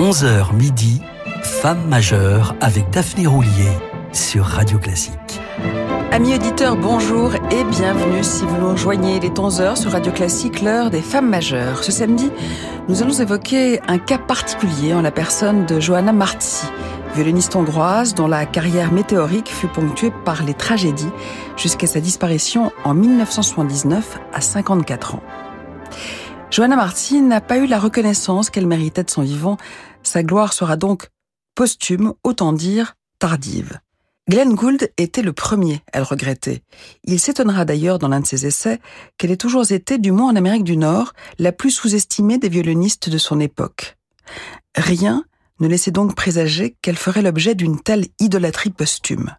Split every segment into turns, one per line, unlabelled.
11h midi, Femme majeure avec Daphné Roulier sur Radio Classique.
Amis auditeurs, bonjour et bienvenue si vous nous rejoignez. Il est 11h sur Radio Classique, l'heure des femmes majeures. Ce samedi, nous allons évoquer un cas particulier en la personne de Johanna Marti, violoniste hongroise dont la carrière météorique fut ponctuée par les tragédies jusqu'à sa disparition en 1979 à 54 ans. Johanna Marti n'a pas eu la reconnaissance qu'elle méritait de son vivant. Sa gloire sera donc posthume, autant dire tardive. Glenn Gould était le premier, elle regrettait. Il s'étonnera d'ailleurs dans l'un de ses essais qu'elle ait toujours été, du moins en Amérique du Nord, la plus sous-estimée des violonistes de son époque. Rien ne laissait donc présager qu'elle ferait l'objet d'une telle idolâtrie posthume.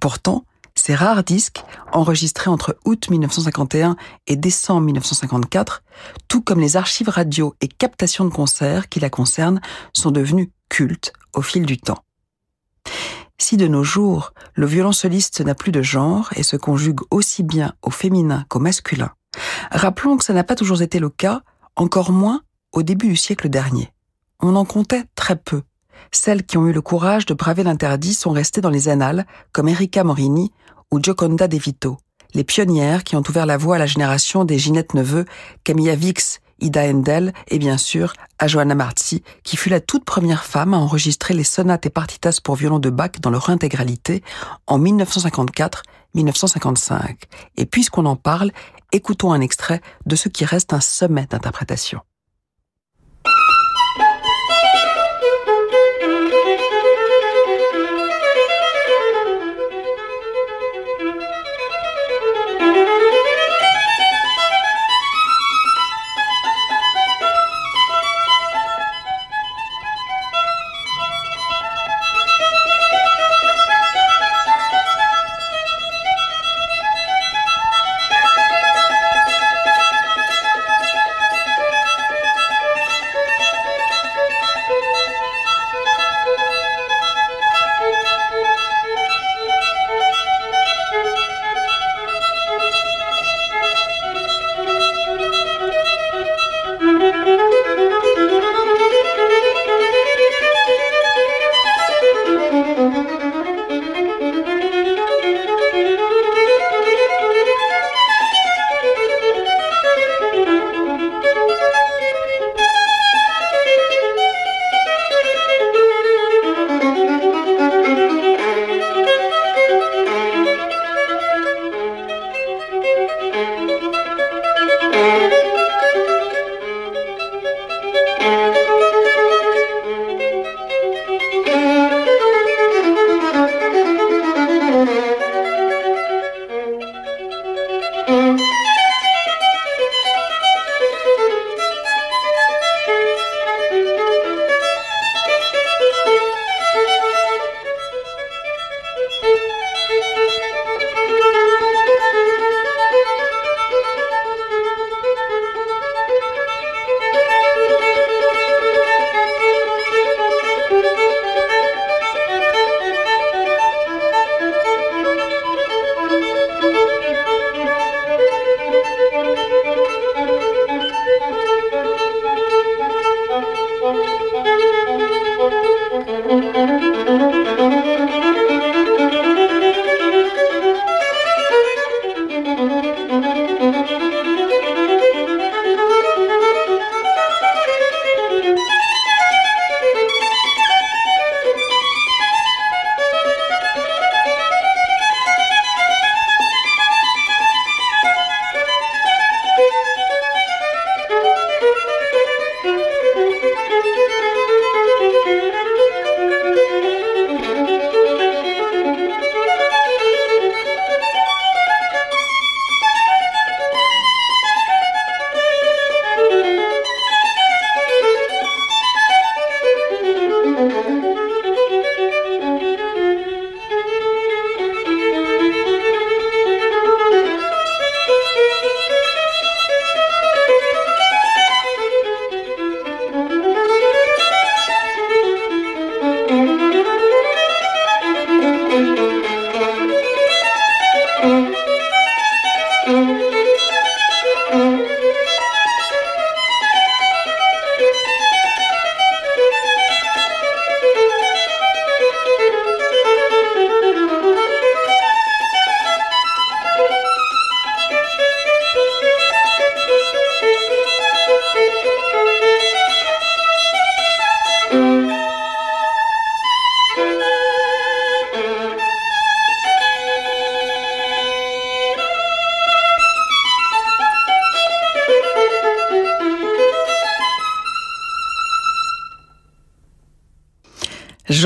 Pourtant, ces rares disques, enregistrés entre août 1951 et décembre 1954, tout comme les archives radio et captations de concerts qui la concernent, sont devenus cultes au fil du temps. Si de nos jours, le violon soliste n'a plus de genre et se conjugue aussi bien au féminin qu'au masculin, rappelons que ça n'a pas toujours été le cas, encore moins au début du siècle dernier. On en comptait très peu. Celles qui ont eu le courage de braver l'interdit sont restées dans les annales, comme Erika Morini ou Gioconda De Vito, les pionnières qui ont ouvert la voie à la génération des Ginette Neveu, Camilla Vix, Ida Endel et bien sûr à Johanna Marzi, qui fut la toute première femme à enregistrer les sonates et partitas pour violon de Bach dans leur intégralité en 1954-1955. Et puisqu'on en parle, écoutons un extrait de ce qui reste un sommet d'interprétation.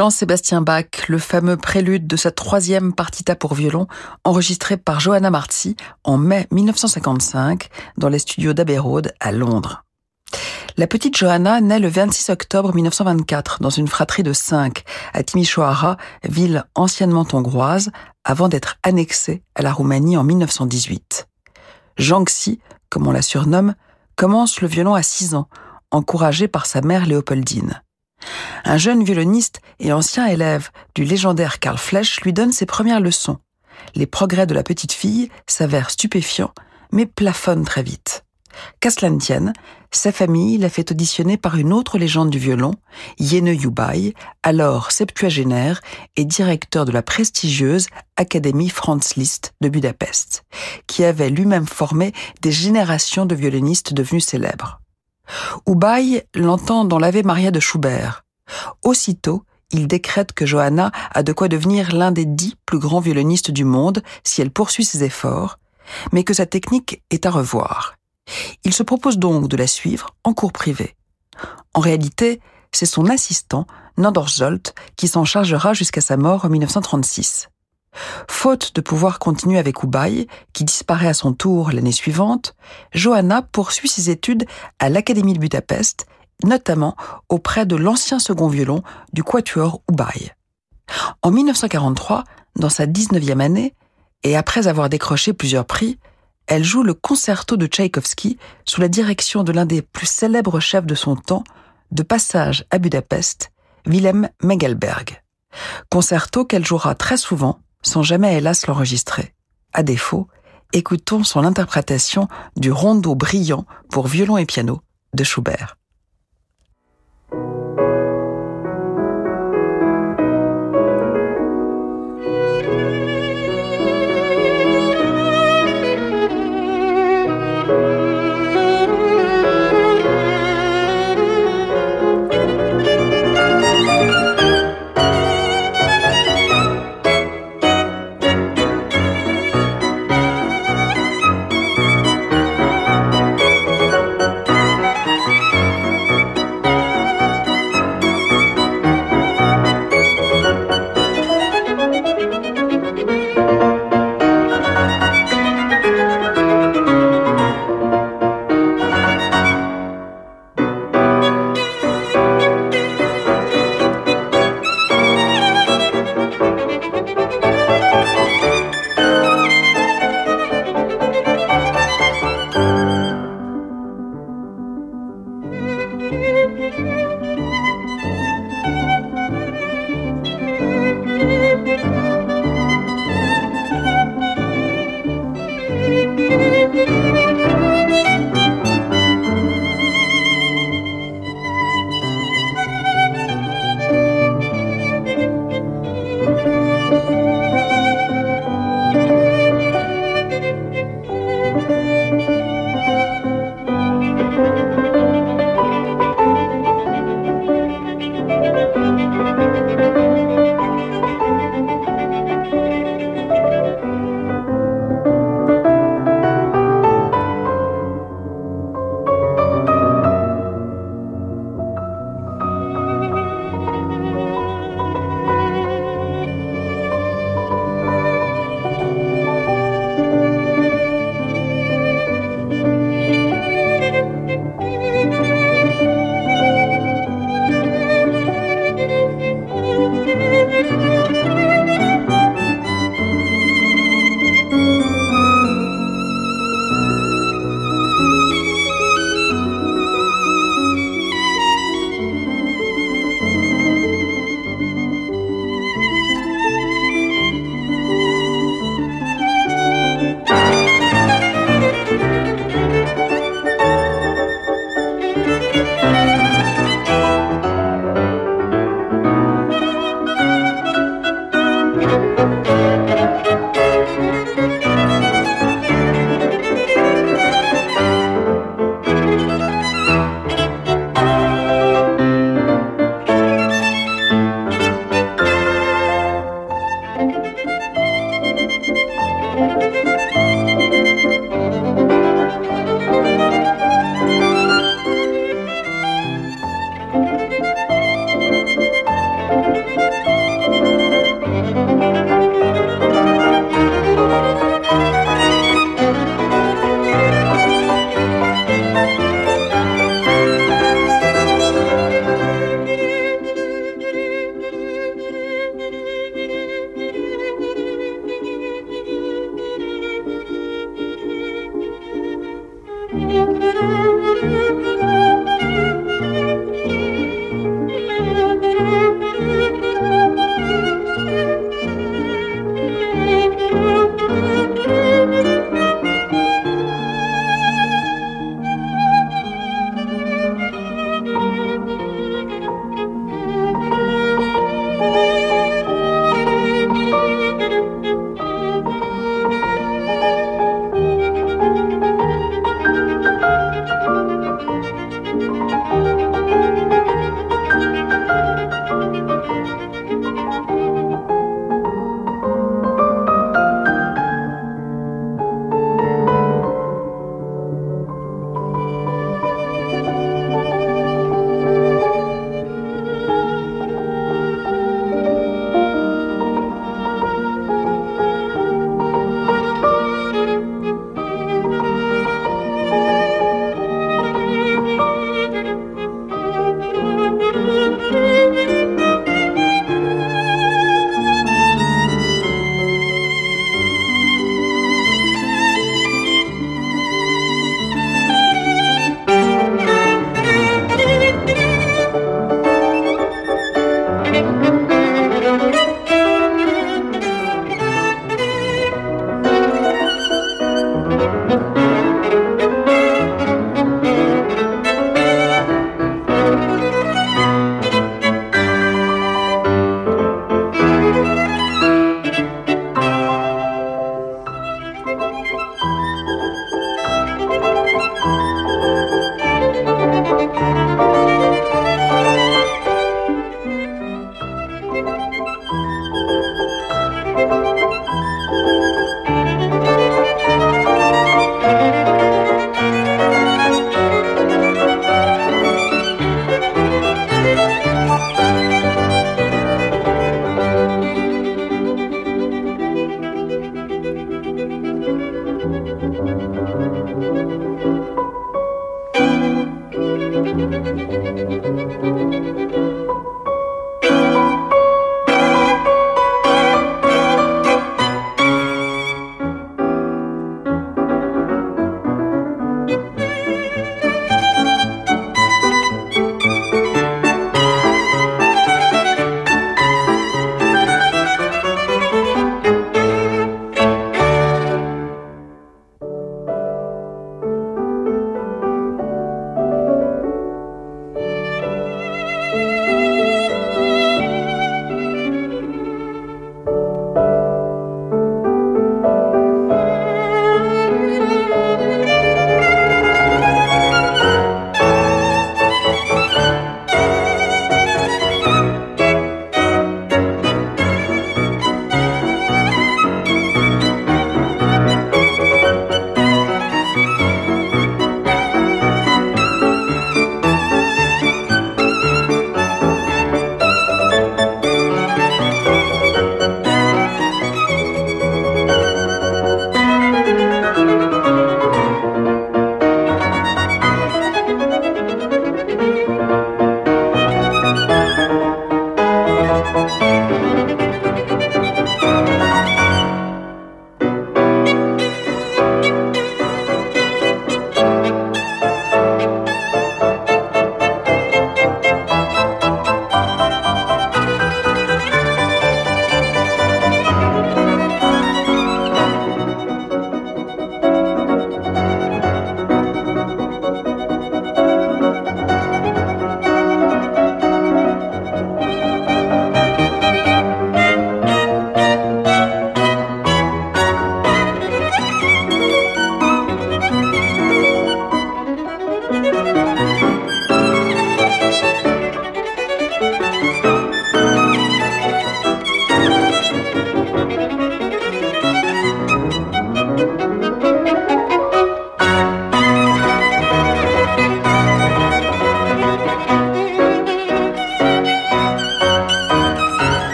Jean-Sébastien Bach, le fameux prélude de sa troisième partita pour violon, enregistré par Johanna Marzi en mai 1955 dans les studios d'Abbey à Londres. La petite Johanna naît le 26 octobre 1924 dans une fratrie de cinq à Timișoara, ville anciennement hongroise, avant d'être annexée à la Roumanie en 1918. Xi, comme on la surnomme, commence le violon à 6 ans, encouragé par sa mère Léopoldine. Un jeune violoniste et ancien élève du légendaire Karl Flesch lui donne ses premières leçons. Les progrès de la petite fille s'avèrent stupéfiants, mais plafonnent très vite. Qu'à cela tienne, sa famille l'a fait auditionner par une autre légende du violon, Yene Yubai, alors septuagénaire et directeur de la prestigieuse Académie Franz Liszt de Budapest, qui avait lui-même formé des générations de violonistes devenus célèbres. Ubai l'entend dans l'Ave Maria de Schubert. Aussitôt, il décrète que Johanna a de quoi devenir l'un des dix plus grands violonistes du monde si elle poursuit ses efforts, mais que sa technique est à revoir. Il se propose donc de la suivre en cours privé. En réalité, c'est son assistant, Nandor Zolt, qui s'en chargera jusqu'à sa mort en 1936. Faute de pouvoir continuer avec Ubai, qui disparaît à son tour l'année suivante, Johanna poursuit ses études à l'Académie de Budapest, notamment auprès de l'ancien second violon du quatuor Ubai. En 1943, dans sa 19e année, et après avoir décroché plusieurs prix, elle joue le concerto de Tchaïkovski sous la direction de l'un des plus célèbres chefs de son temps, de passage à Budapest, Wilhelm Mengelberg. Concerto qu'elle jouera très souvent sans jamais hélas l'enregistrer. À défaut, écoutons son interprétation du rondo brillant pour violon et piano de Schubert.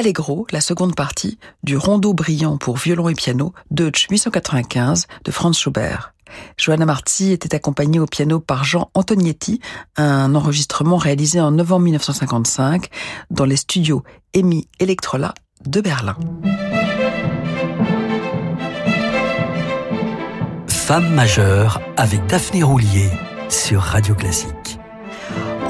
l'Allegro, la seconde partie, du rondo brillant pour violon et piano, Deutsch 1895 de Franz Schubert. Johanna Marti était accompagnée au piano par Jean Antonietti, un enregistrement réalisé en novembre 1955 dans les studios EMI Electrola de Berlin.
Femme majeure avec Daphné Roulier sur Radio Classique.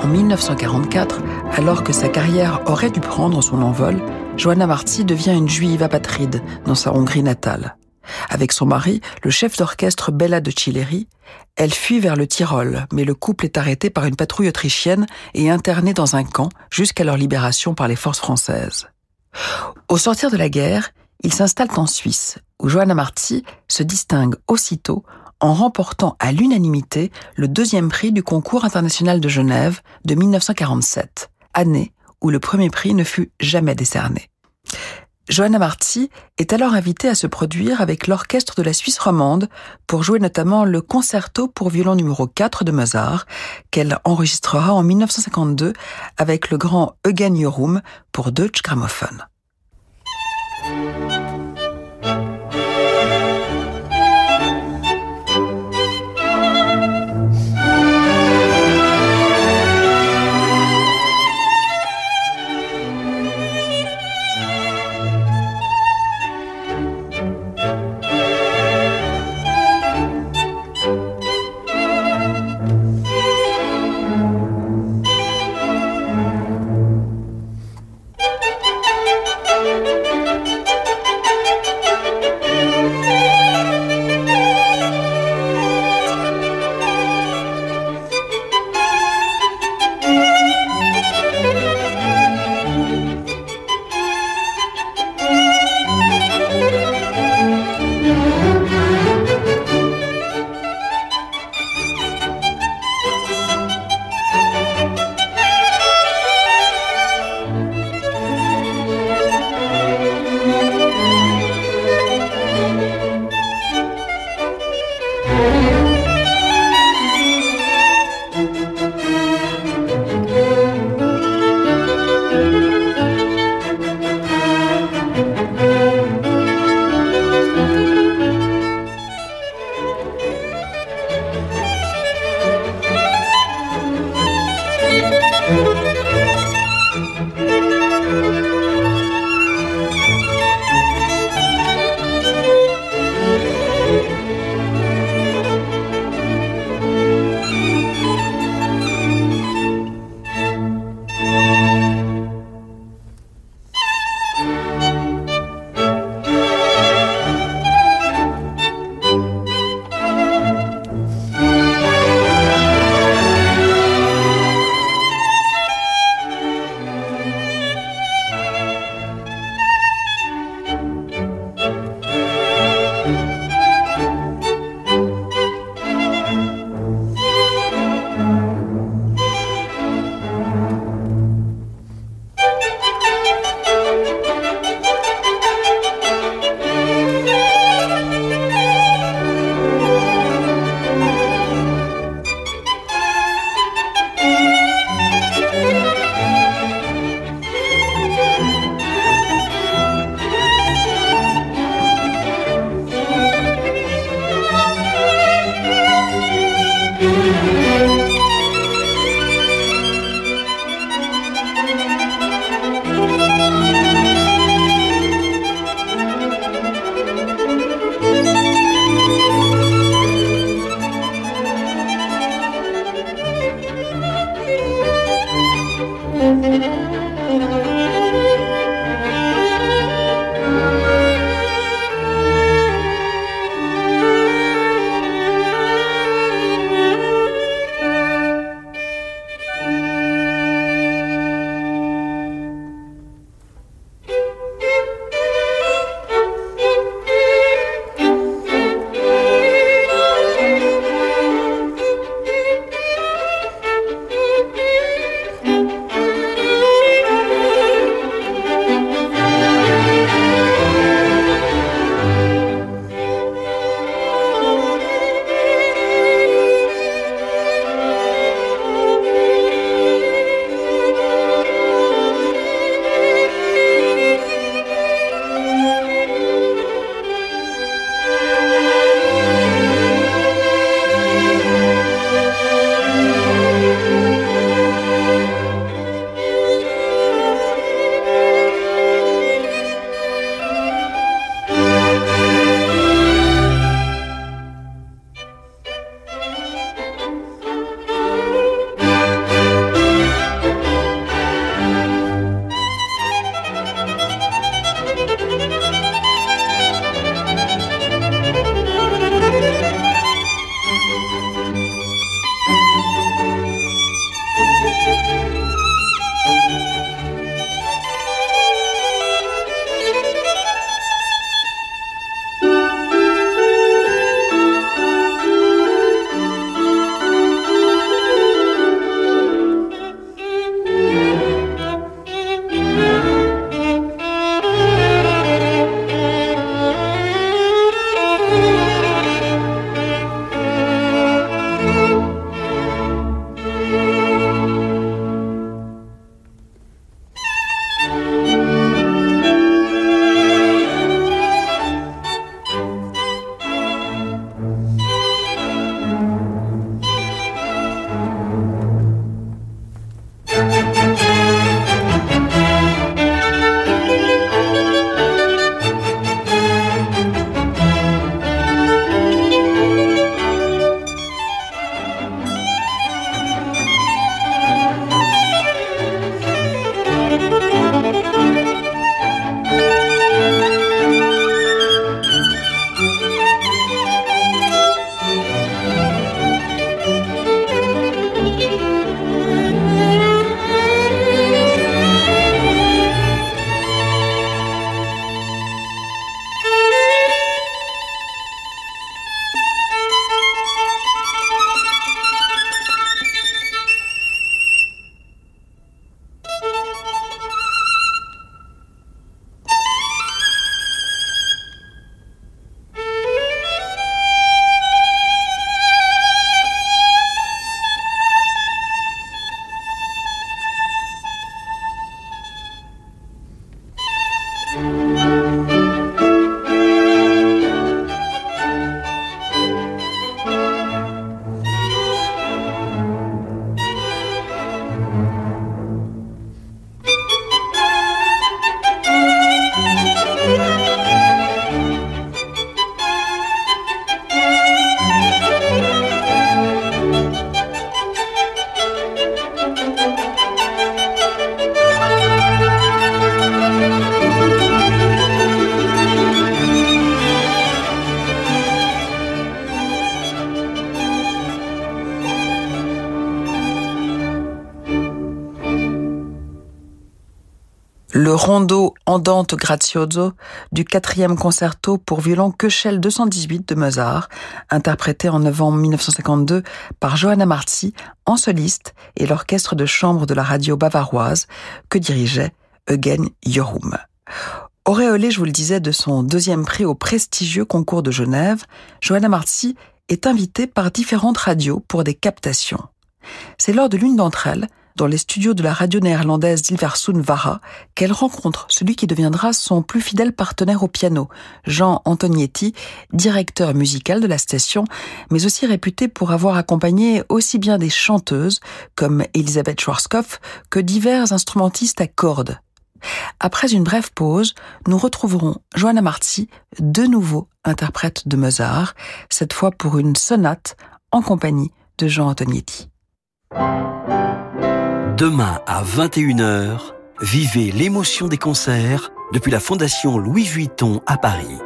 En 1944, alors que sa carrière aurait dû prendre son envol, Johanna Marti devient une juive apatride dans sa Hongrie natale. Avec son mari, le chef d'orchestre Bella de Chileri, elle fuit vers le Tyrol, mais le couple est arrêté par une patrouille autrichienne et interné dans un camp jusqu'à leur libération par les forces françaises. Au sortir de la guerre, ils s'installent en Suisse, où Johanna Marti se distingue aussitôt en remportant à l'unanimité le deuxième prix du concours international de Genève de 1947, année où le premier prix ne fut jamais décerné. Johanna Marti est alors invitée à se produire avec l'orchestre de la Suisse romande pour jouer notamment le concerto pour violon numéro 4 de Mozart qu'elle enregistrera en 1952 avec le grand Eugen Jorum pour Deutsche Grammophon. Andante Grazioso du quatrième concerto pour violon Köchel 218 de Mozart, interprété en novembre 1952 par Johanna Marzi en soliste et l'orchestre de chambre de la radio bavaroise que dirigeait Eugen Jorum. Auréolée, je vous le disais, de son deuxième prix au prestigieux concours de Genève, Johanna Marzi est invitée par différentes radios pour des captations. C'est lors de l'une d'entre elles dans les studios de la radio néerlandaise d'Ilversum Vara qu'elle rencontre celui qui deviendra son plus fidèle partenaire au piano, Jean Antonietti, directeur musical de la station, mais aussi réputé pour avoir accompagné aussi bien des chanteuses comme Elisabeth Schwarzkopf que divers instrumentistes à cordes. Après une brève pause, nous retrouverons Johanna Marzi, de nouveau interprète de Mozart, cette fois pour une sonate en compagnie de Jean Antonietti.
Demain à 21h, vivez l'émotion des concerts depuis la Fondation Louis Vuitton à Paris.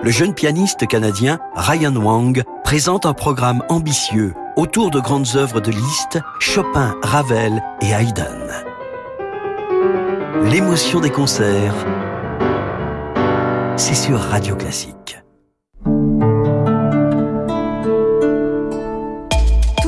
Le jeune pianiste canadien Ryan Wang présente un programme ambitieux autour de grandes œuvres de Liszt, Chopin, Ravel et Haydn. L'émotion des concerts, c'est sur Radio Classique.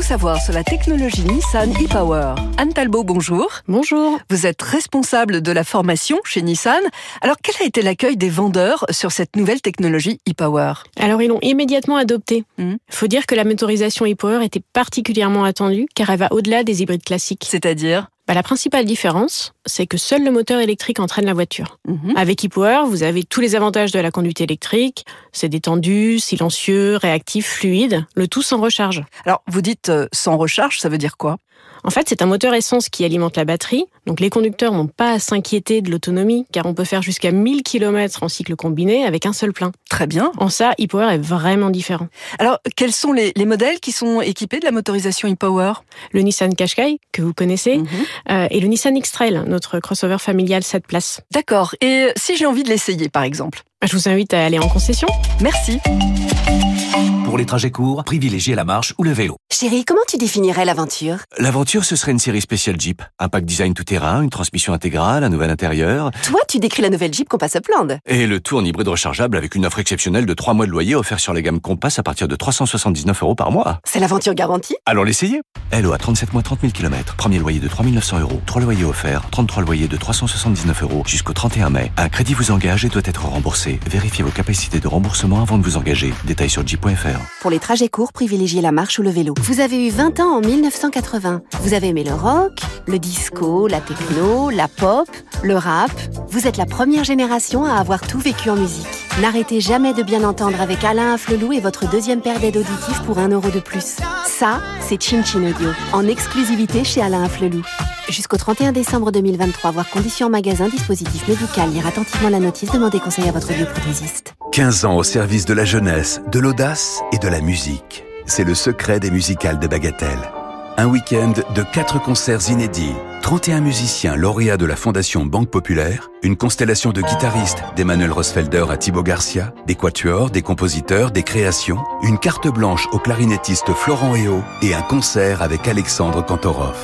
Savoir sur la technologie Nissan e-Power. Anne Talbot, bonjour.
Bonjour.
Vous êtes responsable de la formation chez Nissan. Alors, quel a été l'accueil des vendeurs sur cette nouvelle technologie e-Power?
Alors, ils l'ont immédiatement adoptée. Il hmm. faut dire que la motorisation e-Power était particulièrement attendue car elle va au-delà des hybrides classiques.
C'est-à-dire?
Bah, la principale différence, c'est que seul le moteur électrique entraîne la voiture. Mhm. Avec ePower, vous avez tous les avantages de la conduite électrique. C'est détendu, silencieux, réactif, fluide, le tout sans recharge.
Alors, vous dites euh, sans recharge, ça veut dire quoi?
En fait, c'est un moteur essence qui alimente la batterie, donc les conducteurs n'ont pas à s'inquiéter de l'autonomie, car on peut faire jusqu'à 1000 km en cycle combiné avec un seul plein.
Très bien.
En ça, ePower est vraiment différent.
Alors, quels sont les, modèles qui sont équipés de la motorisation ePower?
Le Nissan Qashqai, que vous connaissez, mhm. euh, et le Nissan X-Trail, notre crossover familial 7 places.
D'accord. Et si j'ai envie de l'essayer, par exemple?
Je vous invite à aller en concession.
Merci.
Pour les trajets courts, privilégiez la marche ou le vélo.
Chérie, comment tu définirais l'aventure?
L'aventure, ce serait une série spéciale Jeep. Un pack design tout-terrain, une transmission intégrale, un nouvel intérieur.
Toi, tu décris la nouvelle Jeep Compass Upland.
Et le tout en hybride rechargeable avec une offre exceptionnelle de 3 mois de loyer offert sur les gammes Compass à partir de 379 euros par mois.
C'est l'aventure garantie?
Alors l'essayer Hello à 37 mois, 30 000 km. Premier loyer de 3 900 euros. 3 loyers offerts. 33 loyers de 379 euros jusqu'au 31 mai. Un crédit vous engage et doit être remboursé. Vérifiez vos capacités de remboursement avant de vous engager. Détails sur jeep.fr.
Pour les trajets courts, privilégiez la marche ou le vélo. Vous avez eu 20 ans en 1980. Vous avez aimé le rock, le disco, la techno, la pop, le rap. Vous êtes la première génération à avoir tout vécu en musique. N'arrêtez jamais de bien entendre avec Alain Afflelou et votre deuxième paire d'aides auditives pour un euro de plus. Ça, c'est Chin Chin Audio, en exclusivité chez Alain Afflelou. Jusqu'au 31 décembre 2023, voir conditions en magasin, dispositif médical, lire attentivement la notice, demandez conseil à votre bioprothésiste.
15 ans au service de la jeunesse, de l'audace et de la musique. C'est le secret des musicales de Bagatelle. Un week-end de 4 concerts inédits, 31 musiciens lauréats de la Fondation Banque Populaire, une constellation de guitaristes d'Emmanuel Rosfelder à Thibaut Garcia, des quatuors, des compositeurs, des créations, une carte blanche au clarinettiste Florent Eo et un concert avec Alexandre Kantorov.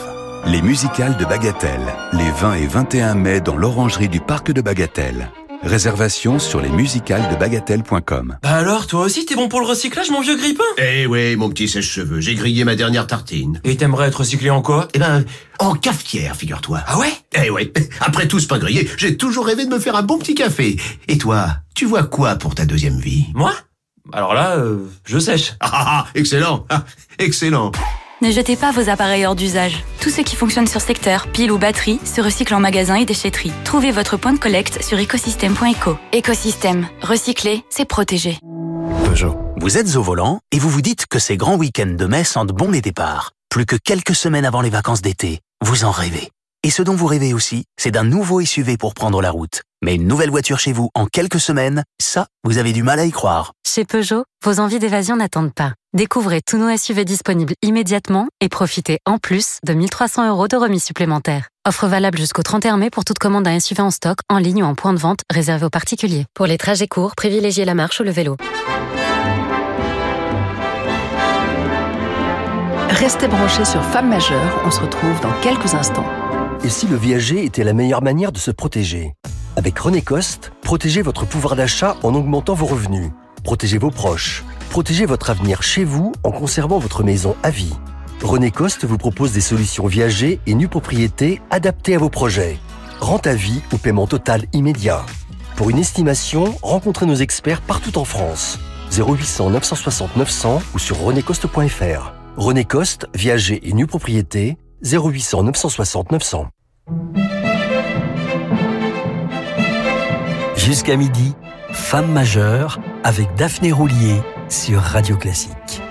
Les musicales de Bagatelle, les 20 et 21 mai dans l'orangerie du parc de Bagatelle. Réservation sur les musicales de bagatelle.com.
Bah alors, toi aussi t'es bon pour le recyclage, mon vieux grippin?
Eh ouais, mon petit sèche-cheveux, j'ai grillé ma dernière tartine.
Et t'aimerais être recyclé en quoi?
Eh ben, en cafetière, figure-toi.
Ah ouais?
Eh ouais, après tout ce pain grillé, j'ai toujours rêvé de me faire un bon petit café. Et toi, tu vois quoi pour ta deuxième vie?
Moi? Alors là, euh, je sèche.
Ah, ah, ah excellent, ah, excellent.
Ne jetez pas vos appareils hors d'usage. Tout ce qui fonctionne sur secteur, pile ou batterie, se recycle en magasin et déchetterie. Trouvez votre point de collecte sur écosystème.eco. Écosystème. Recycler, c'est protéger.
Peugeot. Vous êtes au volant et vous vous dites que ces grands week-ends de mai sentent bon les départs. Plus que quelques semaines avant les vacances d'été, vous en rêvez. Et ce dont vous rêvez aussi, c'est d'un nouveau SUV pour prendre la route. Mais une nouvelle voiture chez vous en quelques semaines, ça, vous avez du mal à y croire.
Chez Peugeot, vos envies d'évasion n'attendent pas. Découvrez tous nos SUV disponibles immédiatement et profitez en plus de 1300 euros de remise supplémentaire. Offre valable jusqu'au 31 mai pour toute commande d'un SUV en stock, en ligne ou en point de vente réservé aux particuliers. Pour les trajets courts, privilégiez la marche ou le vélo.
Restez branchés sur Femmes majeures, on se retrouve dans quelques instants.
Et si le viager était la meilleure manière de se protéger? Avec René Coste, protégez votre pouvoir d'achat en augmentant vos revenus. Protégez vos proches. Protégez votre avenir chez vous en conservant votre maison à vie. René Coste vous propose des solutions viager et nue propriété adaptées à vos projets. Rente à vie ou paiement total immédiat. Pour une estimation, rencontrez nos experts partout en France. 0800 960 900 ou sur renécoste.fr. René Coste, viager et nue propriété, 0800 960 900.
Jusqu'à midi, Femme majeure avec Daphné Roulier sur Radio Classique.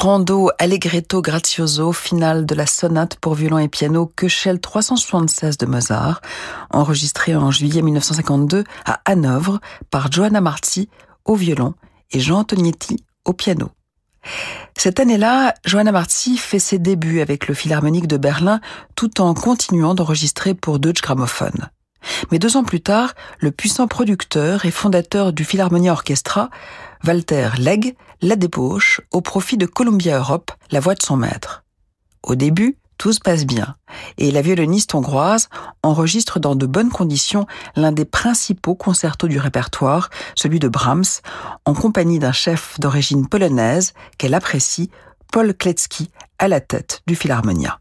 Le rondo Allegretto Grazioso, final de la sonate pour violon et piano Köchel 376 de Mozart, enregistré en juillet 1952 à Hanovre par Johanna Marti au violon et Jean Antonietti au piano. Cette année-là, Johanna Marti fait ses débuts avec le Philharmonique de Berlin tout en continuant d'enregistrer pour Deutsche Grammophon. Mais deux ans plus tard, le puissant producteur et fondateur du Philharmonia Orchestra, Walter Legg, la débauche au profit de Columbia Europe, la voix de son maître. Au début, tout se passe bien, et la violoniste hongroise enregistre dans de bonnes conditions l'un des principaux concertos du répertoire, celui de Brahms, en compagnie d'un chef d'origine polonaise qu'elle apprécie, Paul Kletzky, à la tête du Philharmonia.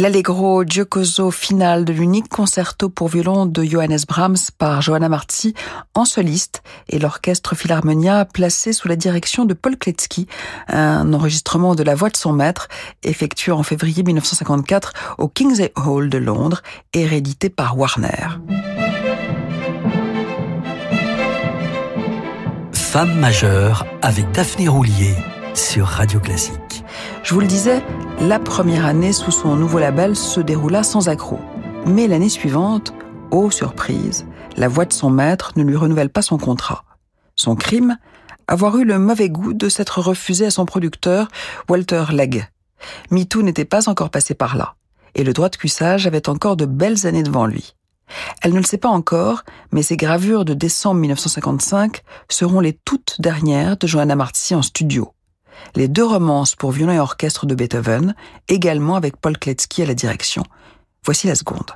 L'allegro giocoso final de l'unique concerto pour violon de Johannes Brahms par Johanna Marti en soliste et l'orchestre Philharmonia placé sous la direction de Paul Kletsky, un enregistrement de la voix de son maître effectué en février 1954 au King's Hall de Londres et réédité par Warner.
Femme majeure avec Daphné Roulier sur Radio Classique.
Je vous le disais, la première année sous son nouveau label se déroula sans accroc. Mais l'année suivante, ô surprise, la voix de son maître ne lui renouvelle pas son contrat. Son crime Avoir eu le mauvais goût de s'être refusé à son producteur, Walter Legg. MeToo n'était pas encore passé par là, et le droit de cuissage avait encore de belles années devant lui. Elle ne le sait pas encore, mais ses gravures de décembre 1955 seront les toutes dernières de Johanna Marti en studio les deux romances pour violon et orchestre de Beethoven, également avec Paul Kletsky à la direction. Voici la seconde.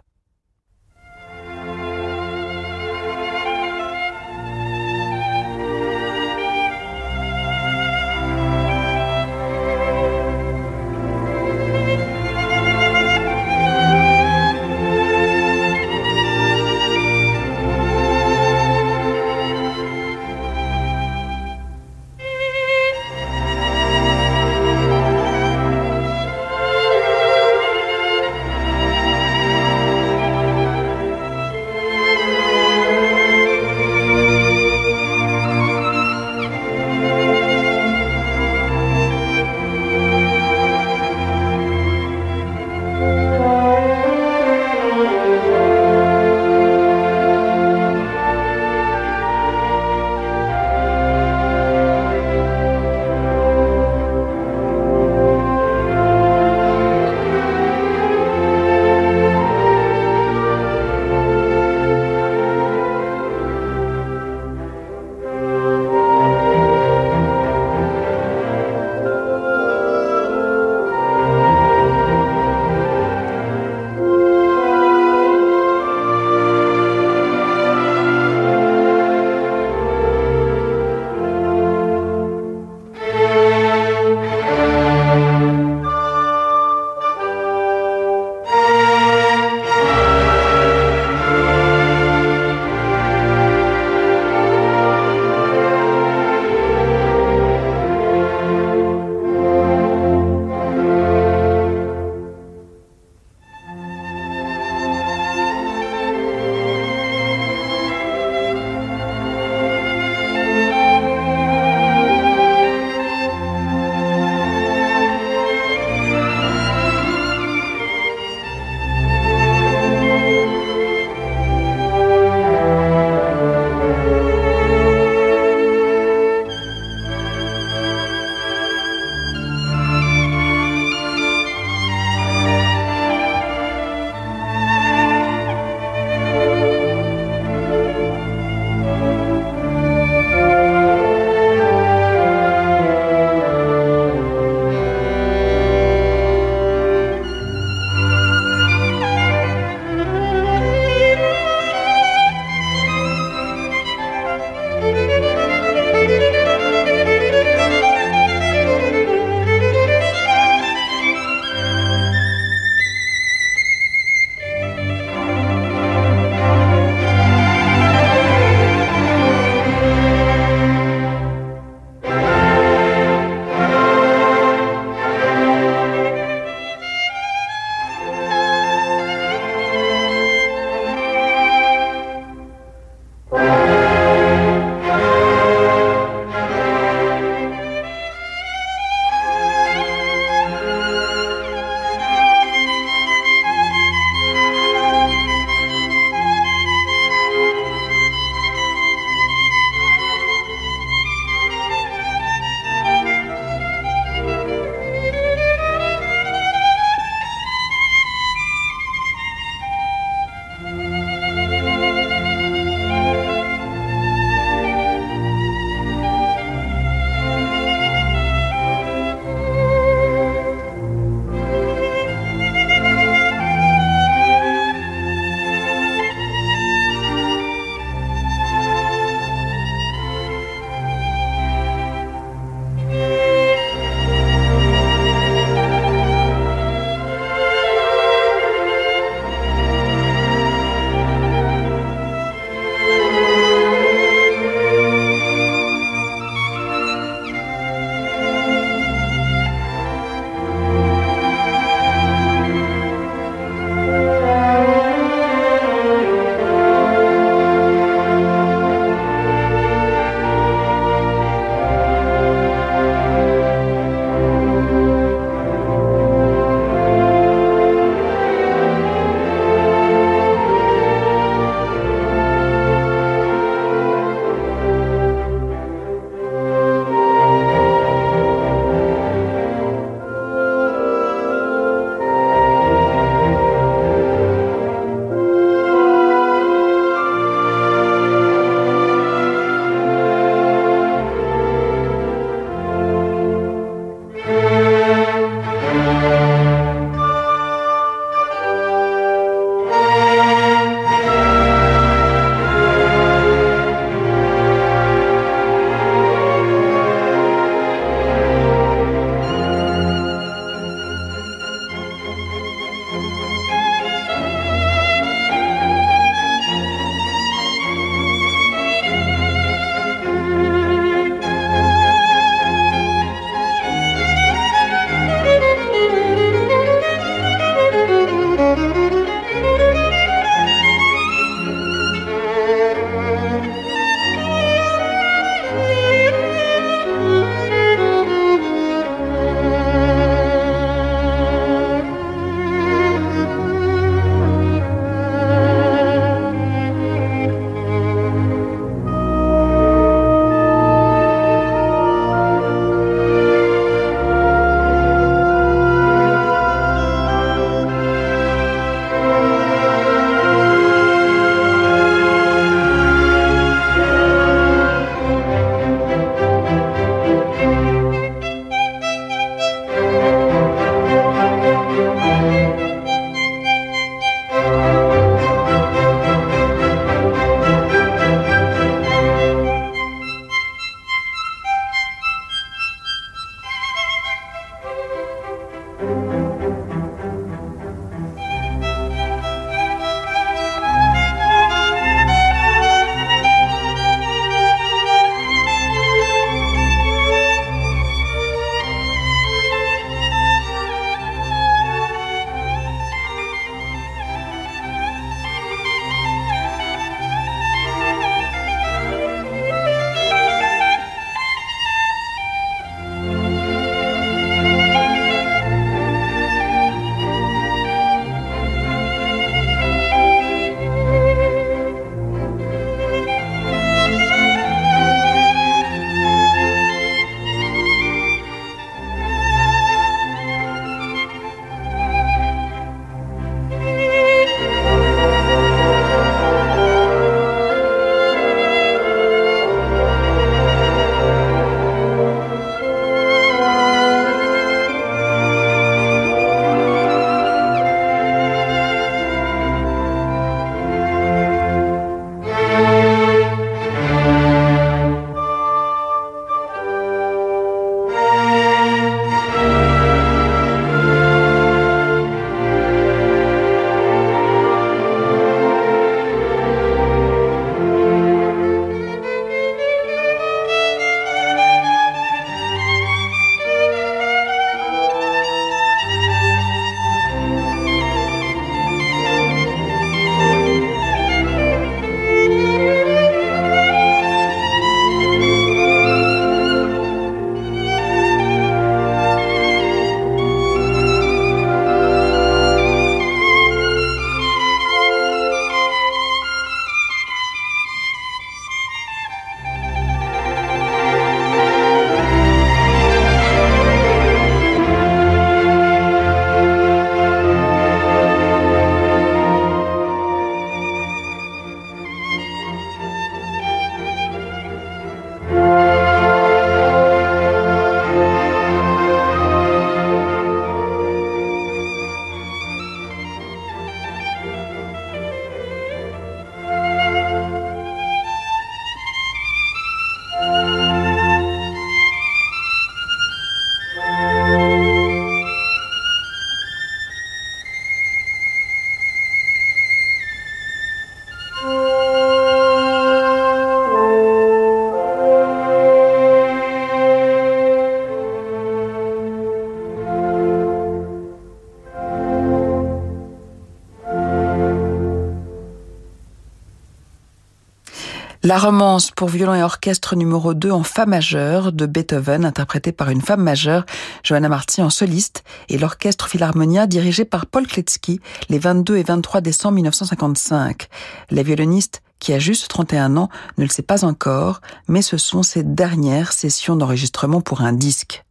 La romance pour violon et orchestre numéro 2 en fa majeur de Beethoven, interprétée par une femme majeure, Johanna Marti en soliste, et l'orchestre Philharmonia dirigé par Paul Kletzky les 22 et 23 décembre 1955. La violoniste qui a juste 31 ans, ne le sait pas encore, mais ce sont ses dernières sessions d'enregistrement pour un disque.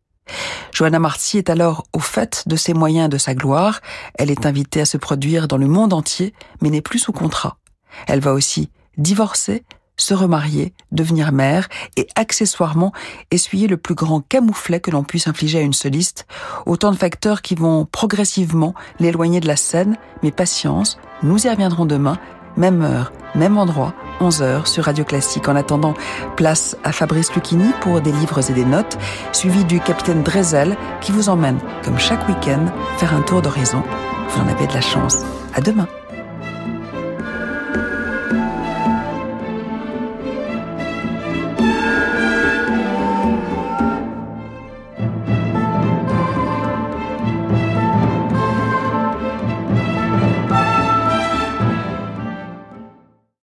Johanna Marti est alors au fait de ses moyens et de sa gloire. Elle est invitée à se produire dans le monde entier, mais n'est plus sous contrat. Elle va aussi divorcer, se remarier, devenir mère et accessoirement essuyer le plus grand camouflet que l'on puisse infliger à une soliste, autant de facteurs qui vont progressivement l'éloigner de la scène, mais patience, nous y reviendrons demain, même heure, même endroit, 11h sur Radio Classique. En attendant, place à Fabrice Lucchini pour des livres et des notes, suivi du capitaine Drezel qui vous emmène, comme chaque week-end, faire un tour d'horizon. Vous en avez de la chance. À demain.